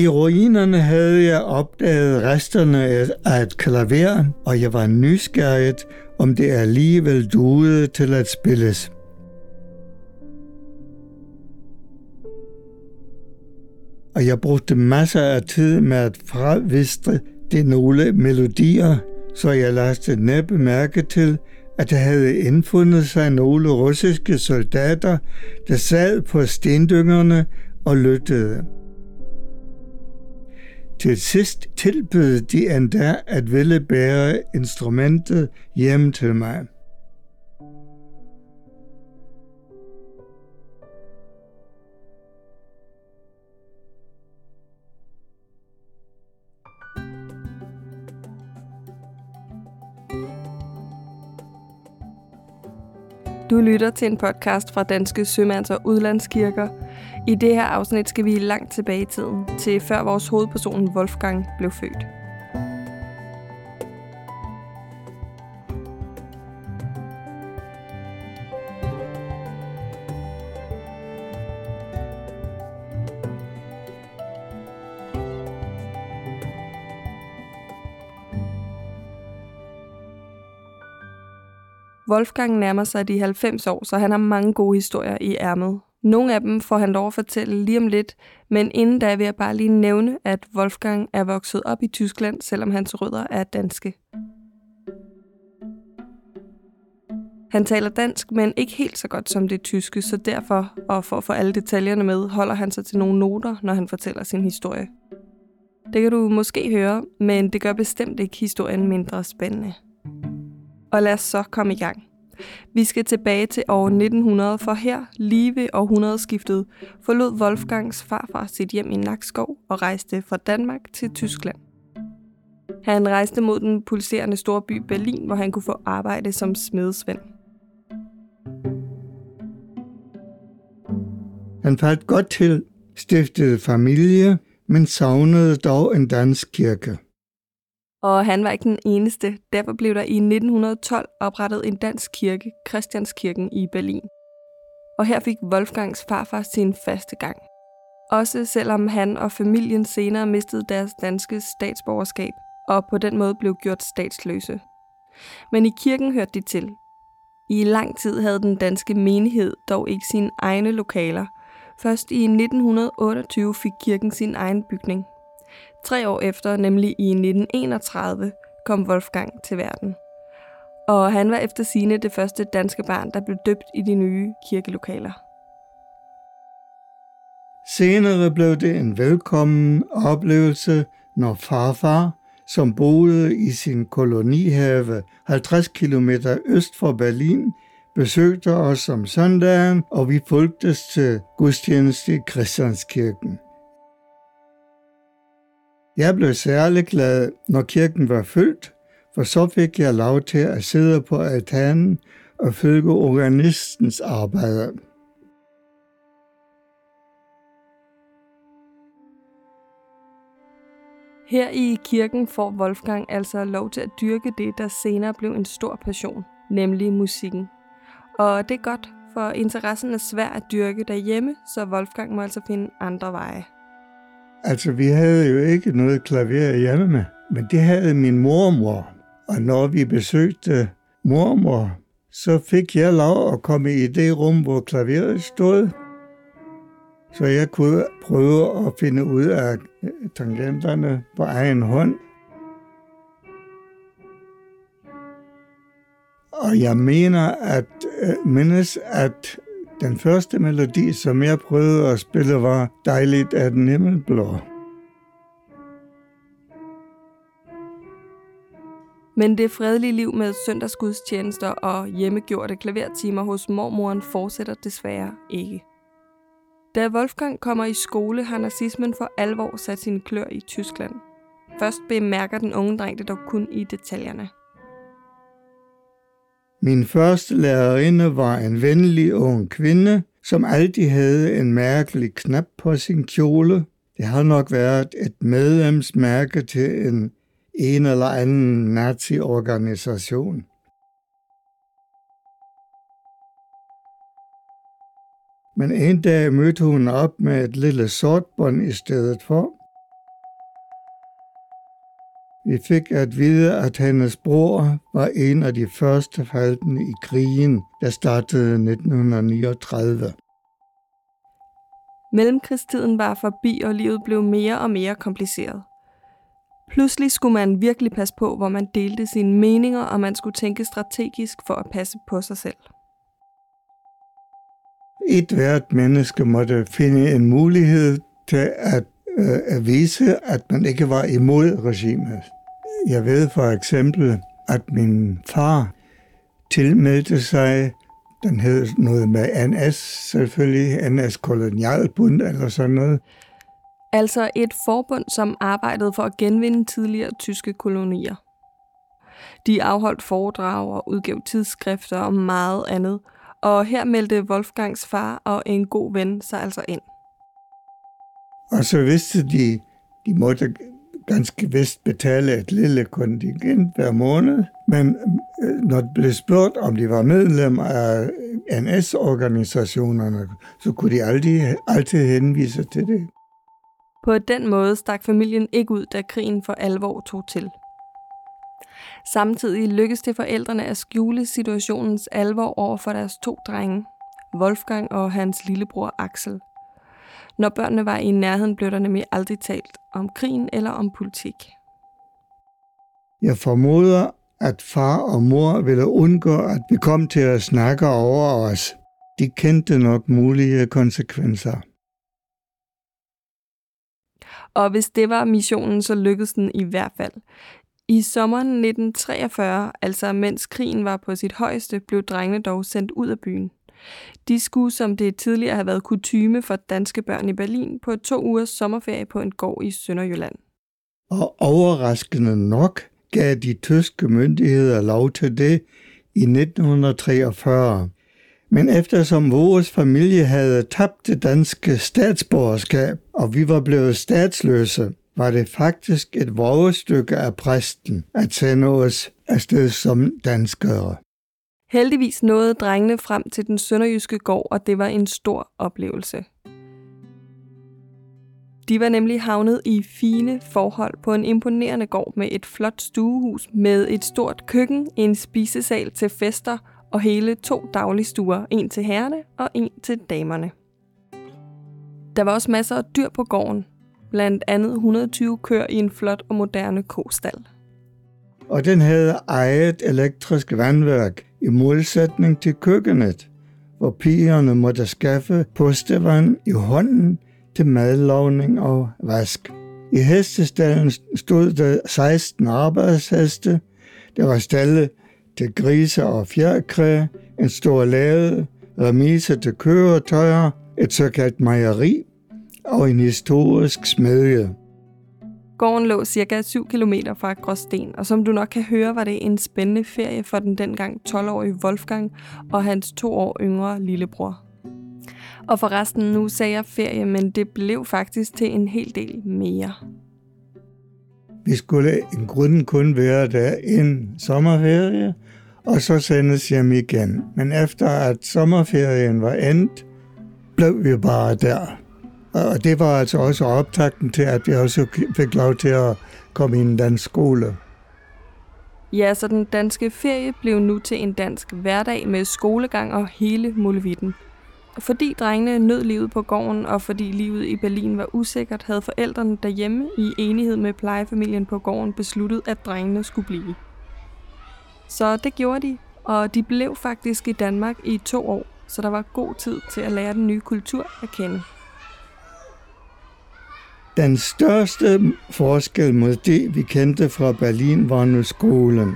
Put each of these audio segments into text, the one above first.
I ruinerne havde jeg opdaget resterne af et klaver, og jeg var nysgerrig, om det alligevel duede til at spilles. Og jeg brugte masser af tid med at fraviste de nogle melodier, så jeg lagde næppe mærke til, at der havde indfundet sig nogle russiske soldater, der sad på stendyngerne og lyttede. Til sidst tilbød de endda at ville bære instrumentet hjem til mig. Du lytter til en podcast fra Danske Sømands- og Udlandskirker. I det her afsnit skal vi langt tilbage i tiden, til før vores hovedperson Wolfgang blev født. Wolfgang nærmer sig de 90 år, så han har mange gode historier i ærmet. Nogle af dem får han lov at fortælle lige om lidt, men inden da vil jeg bare lige nævne, at Wolfgang er vokset op i Tyskland, selvom hans rødder er danske. Han taler dansk, men ikke helt så godt som det tyske, så derfor, og for at få alle detaljerne med, holder han sig til nogle noter, når han fortæller sin historie. Det kan du måske høre, men det gør bestemt ikke historien mindre spændende. Og lad os så komme i gang. Vi skal tilbage til år 1900, for her, lige ved århundredeskiftet, forlod Wolfgangs farfar sit hjem i Nakskov og rejste fra Danmark til Tyskland. Han rejste mod den pulserende store by Berlin, hvor han kunne få arbejde som smedesvend. Han faldt godt til, stiftede familie, men savnede dog en dansk kirke. Og han var ikke den eneste. Derfor blev der i 1912 oprettet en dansk kirke, Christianskirken i Berlin. Og her fik Wolfgangs farfar sin faste gang. Også selvom han og familien senere mistede deres danske statsborgerskab og på den måde blev gjort statsløse. Men i kirken hørte de til. I lang tid havde den danske menighed dog ikke sine egne lokaler. Først i 1928 fik kirken sin egen bygning, Tre år efter, nemlig i 1931, kom Wolfgang til verden. Og han var efter sine det første danske barn, der blev døbt i de nye kirkelokaler. Senere blev det en velkommen oplevelse, når farfar, som boede i sin kolonihave 50 km øst for Berlin, besøgte os om søndagen, og vi fulgtes til gudstjeneste i Christianskirken. Jeg blev særlig glad, når kirken var fyldt, for så fik jeg lov til at sidde på altanen og følge organistens arbejde. Her i kirken får Wolfgang altså lov til at dyrke det, der senere blev en stor passion, nemlig musikken. Og det er godt, for interessen er svær at dyrke derhjemme, så Wolfgang må altså finde andre veje. Altså, vi havde jo ikke noget klaver hjemme men det havde min mormor. Og når vi besøgte mormor, så fik jeg lov at komme i det rum, hvor klaveret stod. Så jeg kunne prøve at finde ud af øh, tangenterne på egen hånd. Og jeg mener at øh, mindes, at den første melodi, som jeg prøvede at spille, var Dejligt at den himmelblå. Men det fredelige liv med søndagsgudstjenester og hjemmegjorte klavertimer hos mormoren fortsætter desværre ikke. Da Wolfgang kommer i skole, har nazismen for alvor sat sin klør i Tyskland. Først bemærker den unge dreng det dog kun i detaljerne. Min første lærerinde var en venlig ung kvinde, som altid havde en mærkelig knap på sin kjole. Det har nok været et medlemsmærke til en en eller anden nazi-organisation. Men en dag mødte hun op med et lille sortbånd i stedet for, vi fik at vide, at hendes bror var en af de første faldende i krigen, der startede 1939. Mellemkrigstiden var forbi, og livet blev mere og mere kompliceret. Pludselig skulle man virkelig passe på, hvor man delte sine meninger, og man skulle tænke strategisk for at passe på sig selv. Et hvert menneske måtte finde en mulighed til at, øh, at vise, at man ikke var imod regimet. Jeg ved for eksempel, at min far tilmeldte sig, den hed noget med NS selvfølgelig, NS Kolonialbund eller sådan noget. Altså et forbund, som arbejdede for at genvinde tidligere tyske kolonier. De afholdt foredrag og udgav tidsskrifter og meget andet, og her meldte Wolfgangs far og en god ven sig altså ind. Og så vidste de, de måtte ganske vist betale et lille kontingent hver måned, men øh, når det blev spurgt, om de var medlem af NS-organisationerne, så kunne de aldrig, altid henvise til det. På den måde stak familien ikke ud, da krigen for alvor tog til. Samtidig lykkedes det forældrene at skjule situationens alvor over for deres to drenge, Wolfgang og hans lillebror Axel. Når børnene var i nærheden, blev der nemlig aldrig talt om krigen eller om politik. Jeg formoder, at far og mor ville undgå, at vi kom til at snakke over os. De kendte nok mulige konsekvenser. Og hvis det var missionen, så lykkedes den i hvert fald. I sommeren 1943, altså mens krigen var på sit højeste, blev drengene dog sendt ud af byen. De skulle, som det tidligere har været kutyme for danske børn i Berlin, på to ugers sommerferie på en gård i Sønderjylland. Og overraskende nok gav de tyske myndigheder lov til det i 1943. Men eftersom vores familie havde tabt det danske statsborgerskab, og vi var blevet statsløse, var det faktisk et vågestykke af præsten at sende os afsted som danskere. Heldigvis nåede drengene frem til den sønderjyske gård, og det var en stor oplevelse. De var nemlig havnet i fine forhold på en imponerende gård med et flot stuehus med et stort køkken, en spisesal til fester og hele to dagligstuer, en til herrene og en til damerne. Der var også masser af dyr på gården, blandt andet 120 køer i en flot og moderne kostal. Og den havde eget elektrisk vandværk i modsætning til køkkenet, hvor pigerne måtte skaffe postevand i hånden til madlavning og vask. I hestestallen stod der 16 arbejdsheste. Der var stalle til grise og fjerkræ, en stor lade, remise til køretøjer, et såkaldt mejeri og en historisk smedje. Gården lå cirka 7 km fra Gråsten, og som du nok kan høre, var det en spændende ferie for den dengang 12-årige Wolfgang og hans to år yngre lillebror. Og forresten, nu sagde jeg ferie, men det blev faktisk til en hel del mere. Vi skulle i grunden kun være der en sommerferie, og så sendes hjem igen. Men efter at sommerferien var endt, blev vi bare der. Og det var altså også optakten til, at vi også fik lov til at komme i en dansk skole. Ja, så den danske ferie blev nu til en dansk hverdag med skolegang og hele mulevitten. Fordi drengene nød livet på gården, og fordi livet i Berlin var usikkert, havde forældrene derhjemme i enighed med plejefamilien på gården besluttet, at drengene skulle blive. Så det gjorde de, og de blev faktisk i Danmark i to år, så der var god tid til at lære den nye kultur at kende. Den største forskel mod det, vi kendte fra Berlin, var nu skolen.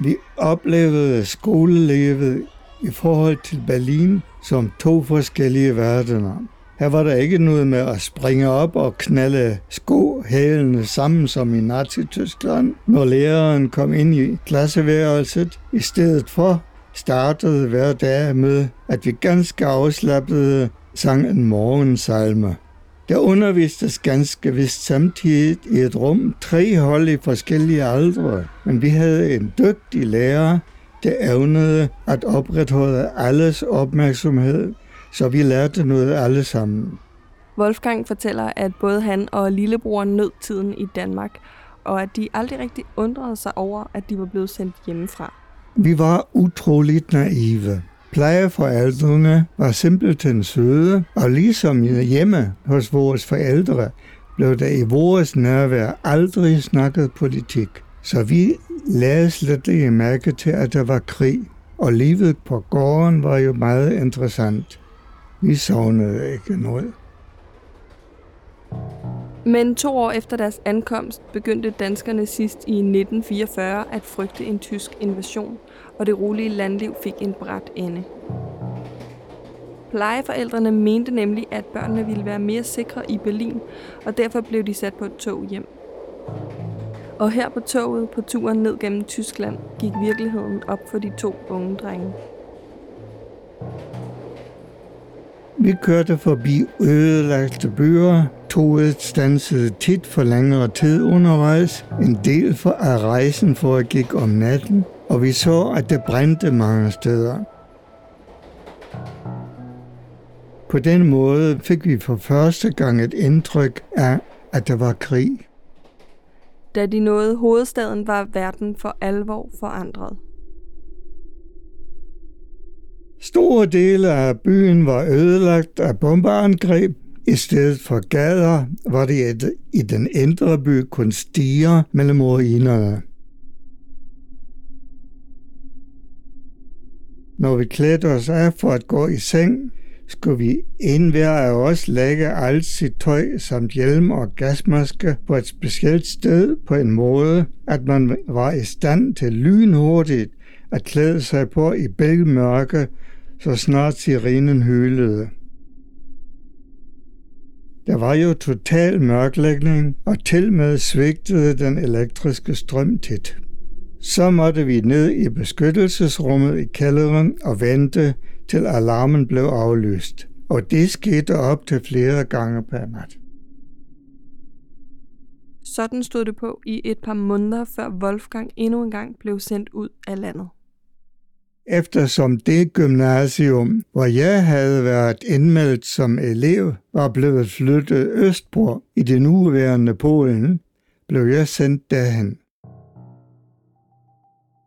Vi oplevede skolelivet i forhold til Berlin som to forskellige verdener. Her var der ikke noget med at springe op og knalde skohælene sammen som i Nazi-Tyskland, når læreren kom ind i klasseværelset. I stedet for startede hver dag med, at vi ganske afslappede sang en morgensalme. Der undervistes ganske vist samtidig i et rum tre hold i forskellige aldre, men vi havde en dygtig lærer, der evnede at opretholde alles opmærksomhed, så vi lærte noget alle sammen. Wolfgang fortæller, at både han og lillebroren nød tiden i Danmark, og at de aldrig rigtig undrede sig over, at de var blevet sendt hjemmefra. Vi var utroligt naive. Plejeforældrene var simpelthen søde, og ligesom hjemme hos vores forældre, blev der i vores nærvær aldrig snakket politik. Så vi lagde slet ikke mærke til, at der var krig, og livet på gården var jo meget interessant. Vi savnede ikke noget. Men to år efter deres ankomst begyndte danskerne sidst i 1944 at frygte en tysk invasion, og det rolige landliv fik en bræt ende. Plejeforældrene mente nemlig, at børnene ville være mere sikre i Berlin, og derfor blev de sat på et tog hjem. Og her på toget på turen ned gennem Tyskland gik virkeligheden op for de to unge drenge. Vi kørte forbi ødelagte byer. Toget stansede tit for længere tid undervejs. En del for, af rejsen foregik om natten, og vi så, at det brændte mange steder. På den måde fik vi for første gang et indtryk af, at der var krig. Da de nåede hovedstaden, var verden for alvor forandret. Store dele af byen var ødelagt af bombeangreb. I stedet for gader var det i den indre by kun stiger mellem ruinerne. Når vi klædte os af for at gå i seng, skulle vi enhver af os lægge alt sit tøj samt hjelm og gasmaske på et specielt sted på en måde, at man var i stand til lynhurtigt at klæde sig på i bælgmørke, så snart sirenen hylede. Der var jo total mørklægning, og til med svigtede den elektriske strøm tit. Så måtte vi ned i beskyttelsesrummet i kælderen og vente, til alarmen blev aflyst. Og det skete op til flere gange per nat. Sådan stod det på i et par måneder, før Wolfgang endnu en gang blev sendt ud af landet. Eftersom det gymnasium, hvor jeg havde været indmeldt som elev, var blevet flyttet østpå i det nuværende Polen, blev jeg sendt derhen.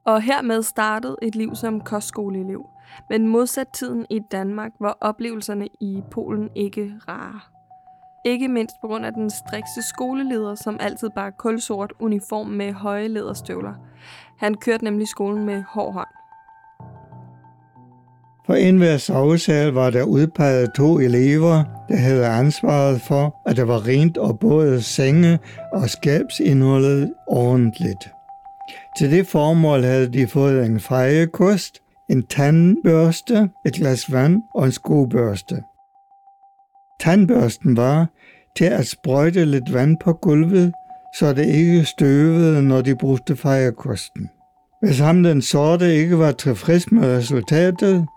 Og hermed startede et liv som kostskoleelev. Men modsat tiden i Danmark var oplevelserne i Polen ikke rare. Ikke mindst på grund af den strikse skoleleder, som altid bar kulsort uniform med høje lederstøvler. Han kørte nemlig skolen med hård hånd. For enhver sovesal var der udpeget to elever, der havde ansvaret for, at der var rent og både senge og skabsindholdet ordentligt. Til det formål havde de fået en fejekost, en tandbørste, et glas vand og en skobørste. Tandbørsten var til at sprøjte lidt vand på gulvet, så det ikke støvede, når de brugte fejekosten. Hvis ham den sorte ikke var tilfreds med resultatet,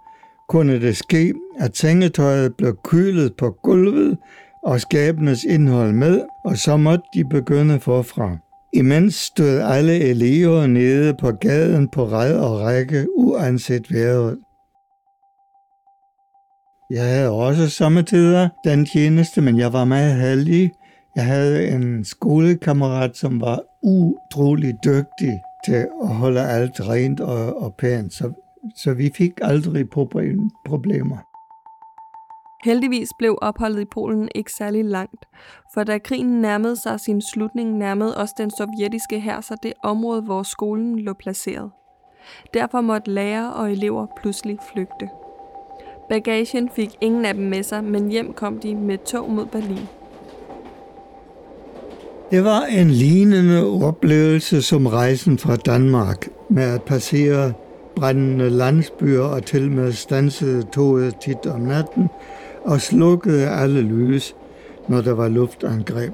kunne det ske, at sengetøjet blev kylet på gulvet og skabenes indhold med, og så måtte de begynde forfra. Imens stod alle elever nede på gaden på red og række, uanset vejret. Jeg havde også sommetider den tjeneste, men jeg var meget heldig. Jeg havde en skolekammerat, som var utrolig dygtig til at holde alt rent og, og pænt, så, så vi fik aldrig problemer. Heldigvis blev opholdet i Polen ikke særlig langt, for da krigen nærmede sig sin slutning, nærmede også den sovjetiske hær sig det område, hvor skolen lå placeret. Derfor måtte lærere og elever pludselig flygte. Bagagen fik ingen af dem med sig, men hjem kom de med tog mod Berlin. Det var en lignende oplevelse som rejsen fra Danmark med at passere brændende landsbyer og til med stansede toget tit om natten og slukkede alle lys, når der var luftangreb.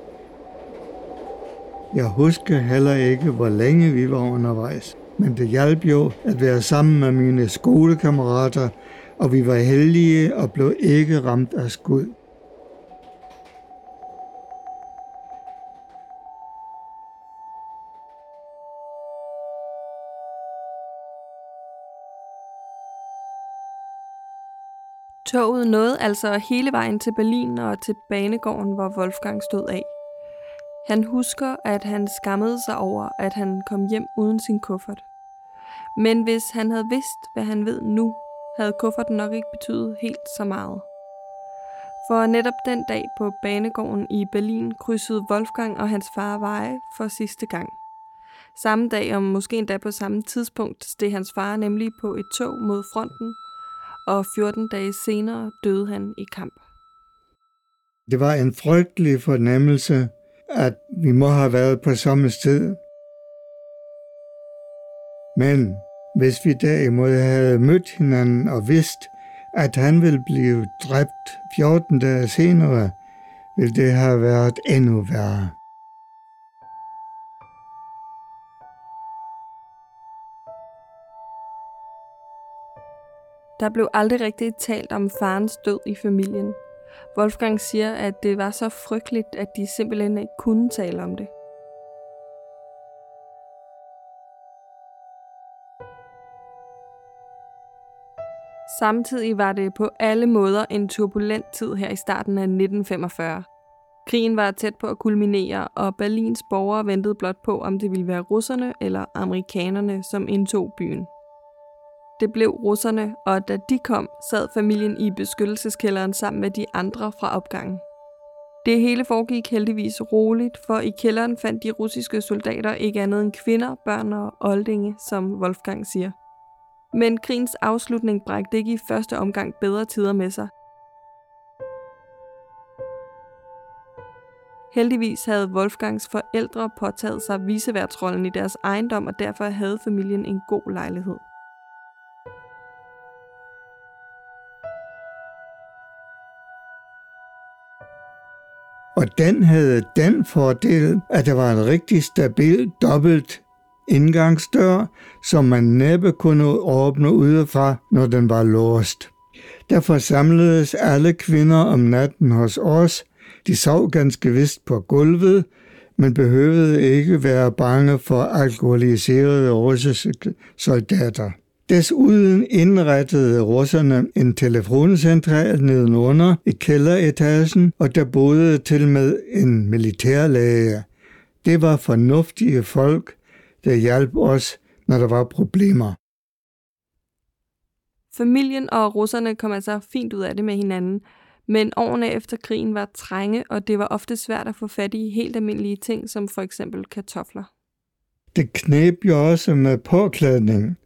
Jeg husker heller ikke, hvor længe vi var undervejs, men det hjalp jo at være sammen med mine skolekammerater, og vi var heldige og blev ikke ramt af skud. Toget nåede altså hele vejen til Berlin og til banegården, hvor Wolfgang stod af. Han husker, at han skammede sig over, at han kom hjem uden sin kuffert. Men hvis han havde vidst, hvad han ved nu, havde kufferten nok ikke betydet helt så meget. For netop den dag på banegården i Berlin krydsede Wolfgang og hans far veje for sidste gang. Samme dag, og måske endda på samme tidspunkt, steg hans far nemlig på et tog mod fronten, og 14 dage senere døde han i kamp. Det var en frygtelig fornemmelse, at vi må have været på samme sted. Men hvis vi derimod havde mødt hinanden og vidst, at han ville blive dræbt 14 dage senere, ville det have været endnu værre. Der blev aldrig rigtig talt om farens død i familien. Wolfgang siger, at det var så frygteligt, at de simpelthen ikke kunne tale om det. Samtidig var det på alle måder en turbulent tid her i starten af 1945. Krigen var tæt på at kulminere, og Berlins borgere ventede blot på, om det ville være russerne eller amerikanerne, som indtog byen. Det blev russerne, og da de kom, sad familien i beskyttelseskælderen sammen med de andre fra opgangen. Det hele foregik heldigvis roligt, for i kælderen fandt de russiske soldater ikke andet end kvinder, børn og oldinge, som Wolfgang siger. Men krigens afslutning bragte ikke i første omgang bedre tider med sig. Heldigvis havde Wolfgangs forældre påtaget sig viseværtsrollen i deres ejendom, og derfor havde familien en god lejlighed. Og den havde den fordel, at der var en rigtig stabil dobbelt indgangsdør, som man næppe kunne åbne udefra, når den var låst. Der forsamledes alle kvinder om natten hos os. De sov ganske vist på gulvet, men behøvede ikke være bange for alkoholiserede russiske soldater. Desuden indrettede russerne en telefoncentral nedenunder i kælderetagen, og der boede til med en militærlæge. Det var fornuftige folk, der hjalp os, når der var problemer. Familien og russerne kom altså fint ud af det med hinanden, men årene efter krigen var trænge, og det var ofte svært at få fat i helt almindelige ting, som for eksempel kartofler. Det knep jo også med påklædning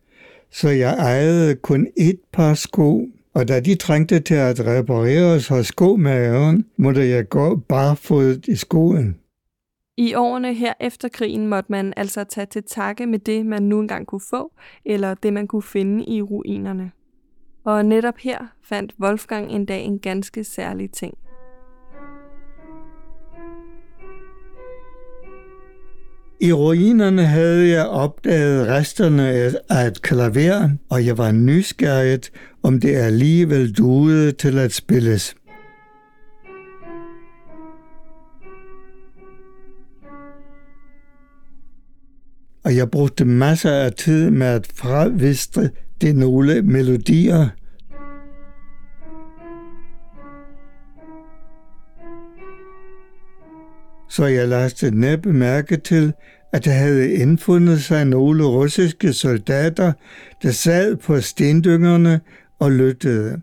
så jeg ejede kun et par sko, og da de trængte til at repareres hos skomageren, måtte jeg gå barfodet i skoen. I årene her efter krigen måtte man altså tage til takke med det, man nu engang kunne få, eller det, man kunne finde i ruinerne. Og netop her fandt Wolfgang en dag en ganske særlig ting. I ruinerne havde jeg opdaget resterne af et klaver, og jeg var nysgerrig, om det alligevel duede til at spilles. Og jeg brugte masser af tid med at fravistre de nogle melodier, så jeg lagde næppe mærke til, at der havde indfundet sig nogle russiske soldater, der sad på stendyngerne og lyttede.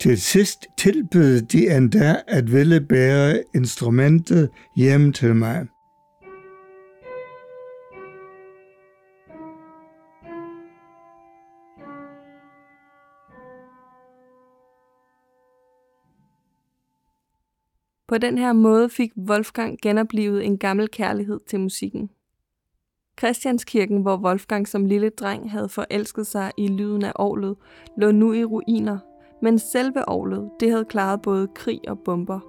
Til sidst tilbød de endda at ville bære instrumentet hjem til mig. På den her måde fik Wolfgang genoplevet en gammel kærlighed til musikken. Christianskirken, hvor Wolfgang som lille dreng havde forelsket sig i lyden af orlet, lå nu i ruiner, men selve orlet, det havde klaret både krig og bomber.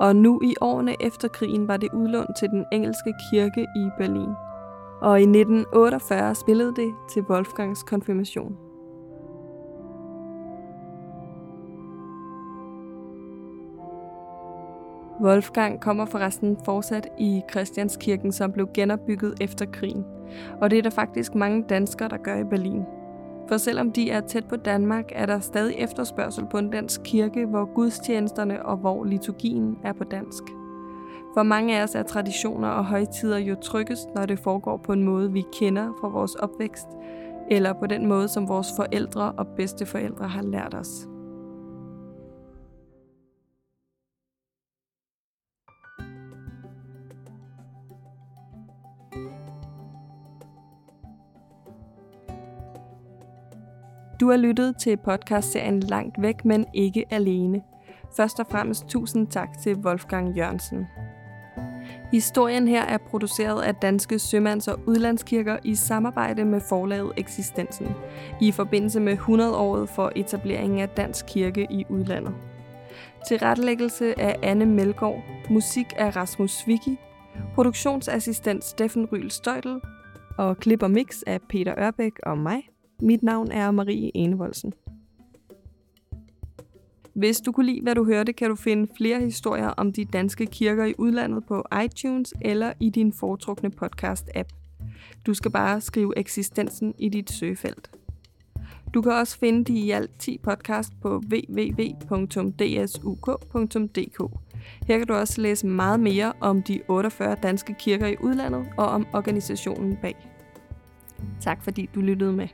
Og nu i årene efter krigen var det udlånt til den engelske kirke i Berlin. Og i 1948 spillede det til Wolfgangs konfirmation. Wolfgang kommer forresten fortsat i Christianskirken, som blev genopbygget efter krigen. Og det er der faktisk mange danskere, der gør i Berlin. For selvom de er tæt på Danmark, er der stadig efterspørgsel på en dansk kirke, hvor gudstjenesterne og hvor liturgien er på dansk. For mange af os er traditioner og højtider jo tryggest, når det foregår på en måde, vi kender fra vores opvækst, eller på den måde, som vores forældre og bedsteforældre har lært os. Du har lyttet til podcastserien Langt væk, men ikke alene. Først og fremmest tusind tak til Wolfgang Jørgensen. Historien her er produceret af Danske Sømands- og Udlandskirker i samarbejde med forlaget Eksistensen, i forbindelse med 100-året for etableringen af Dansk Kirke i udlandet. Til rettelæggelse af Anne Melgaard, musik af Rasmus Vicky, produktionsassistent Steffen Ryl Støjtel og klip og mix af Peter Ørbæk og mig. Mit navn er Marie Enevoldsen. Hvis du kunne lide, hvad du hørte, kan du finde flere historier om de danske kirker i udlandet på iTunes eller i din foretrukne podcast-app. Du skal bare skrive eksistensen i dit søgefelt. Du kan også finde de i alt 10 podcast på www.dsuk.dk. Her kan du også læse meget mere om de 48 danske kirker i udlandet og om organisationen bag. Tak fordi du lyttede med.